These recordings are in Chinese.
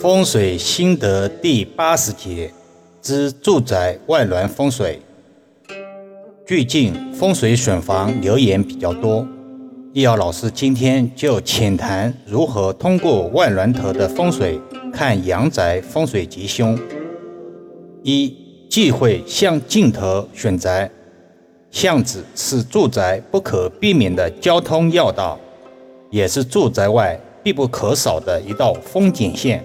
风水心得第八十节之住宅外廊风水。最近风水选房留言比较多，易遥老师今天就浅谈如何通过外廊头的风水看阳宅风水吉凶。一忌讳向尽头选宅，巷子是住宅不可避免的交通要道，也是住宅外必不可少的一道风景线。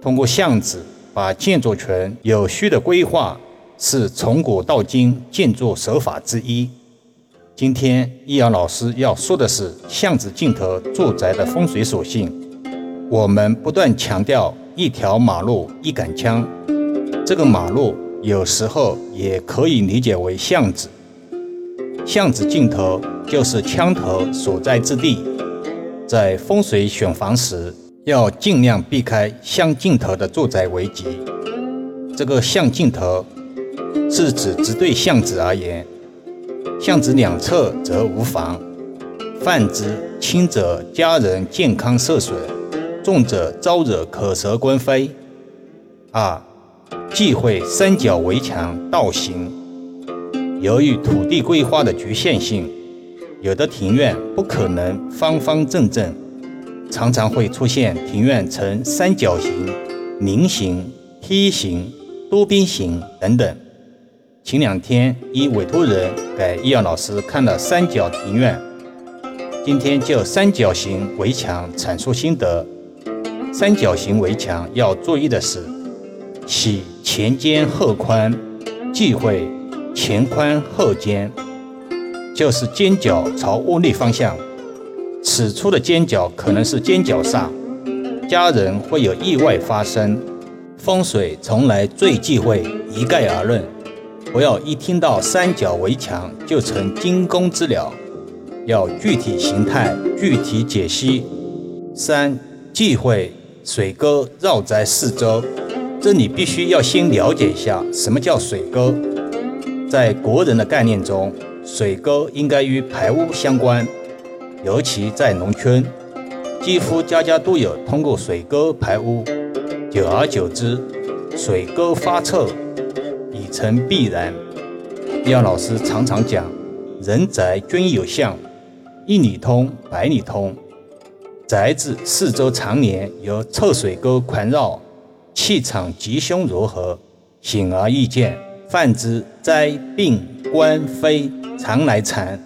通过巷子把建筑群有序的规划，是从古到今建筑手法之一。今天易阳老师要说的是巷子尽头住宅的风水属性。我们不断强调一条马路一杆枪，这个马路有时候也可以理解为巷子，巷子尽头就是枪头所在之地。在风水选房时，要尽量避开向尽头的住宅为吉。这个向尽头是指只对巷子而言，巷子两侧则无妨。泛之轻者家人健康受损，重者招惹口舌官非。二，忌讳三角围墙倒形。由于土地规划的局限性，有的庭院不可能方方正正。常常会出现庭院呈三角形、菱形、梯形、多边形等等。前两天一委托人给易阳老师看了三角庭院，今天就三角形围墙阐述心得。三角形围墙要注意的是，喜前尖后宽，忌讳前宽后尖，就是尖角朝屋内方向。此处的尖角可能是尖角煞，家人会有意外发生。风水从来最忌讳一概而论，不要一听到三角围墙就成惊弓之鸟，要具体形态具体解析。三忌讳水沟绕宅四周，这里必须要先了解一下什么叫水沟。在国人的概念中，水沟应该与排污相关。尤其在农村，几乎家家都有通过水沟排污，久而久之，水沟发臭已成必然。廖老师常常讲，人宅均有相，一里通百里通。宅子四周常年有臭水沟环绕，气场吉凶如何，显而易见。泛之灾病官非常来缠。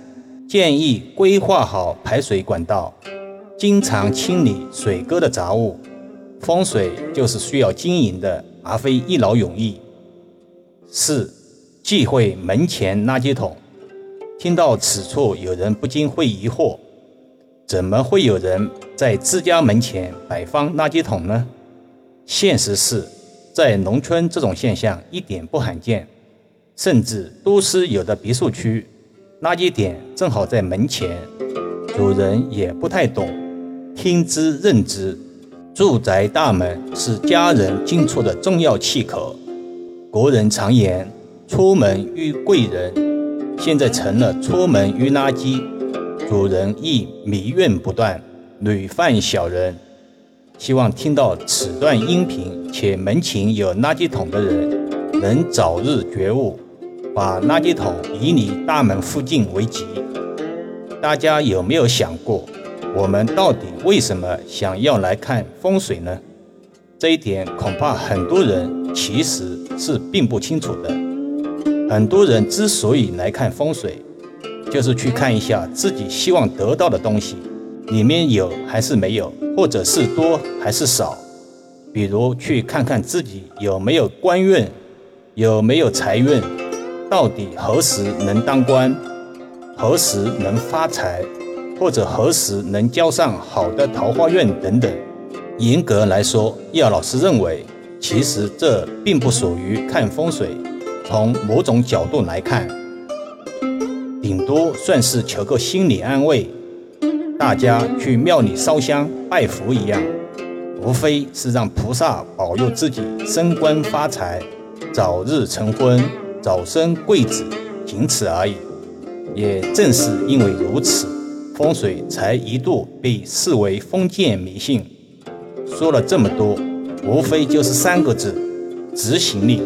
建议规划好排水管道，经常清理水沟的杂物。风水就是需要经营的，而非一劳永逸。四，忌讳门前垃圾桶。听到此处，有人不禁会疑惑：怎么会有人在自家门前摆放垃圾桶呢？现实是，在农村这种现象一点不罕见，甚至都市有的别墅区。垃圾点正好在门前，主人也不太懂，听之任之。住宅大门是家人进出的重要气口，国人常言“出门遇贵人”，现在成了“出门遇垃圾”，主人亦迷怨不断，屡犯小人。希望听到此段音频且门前有垃圾桶的人，能早日觉悟。把垃圾桶移离大门附近为吉。大家有没有想过，我们到底为什么想要来看风水呢？这一点恐怕很多人其实是并不清楚的。很多人之所以来看风水，就是去看一下自己希望得到的东西里面有还是没有，或者是多还是少。比如去看看自己有没有官运，有没有财运。到底何时能当官，何时能发财，或者何时能交上好的桃花运等等？严格来说，叶老师认为，其实这并不属于看风水。从某种角度来看，顶多算是求个心理安慰，大家去庙里烧香拜佛一样，无非是让菩萨保佑自己升官发财，早日成婚。早生贵子，仅此而已。也正是因为如此，风水才一度被视为封建迷信。说了这么多，无非就是三个字：执行力。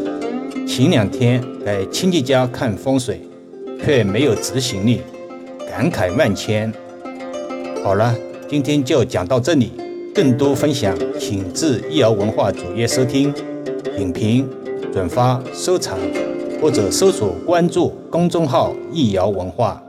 前两天在亲戚家看风水，却没有执行力，感慨万千。好了，今天就讲到这里。更多分享，请至易瑶文化主页收听、点评、转发、收藏，或者搜索关注公众号“易瑶文化”。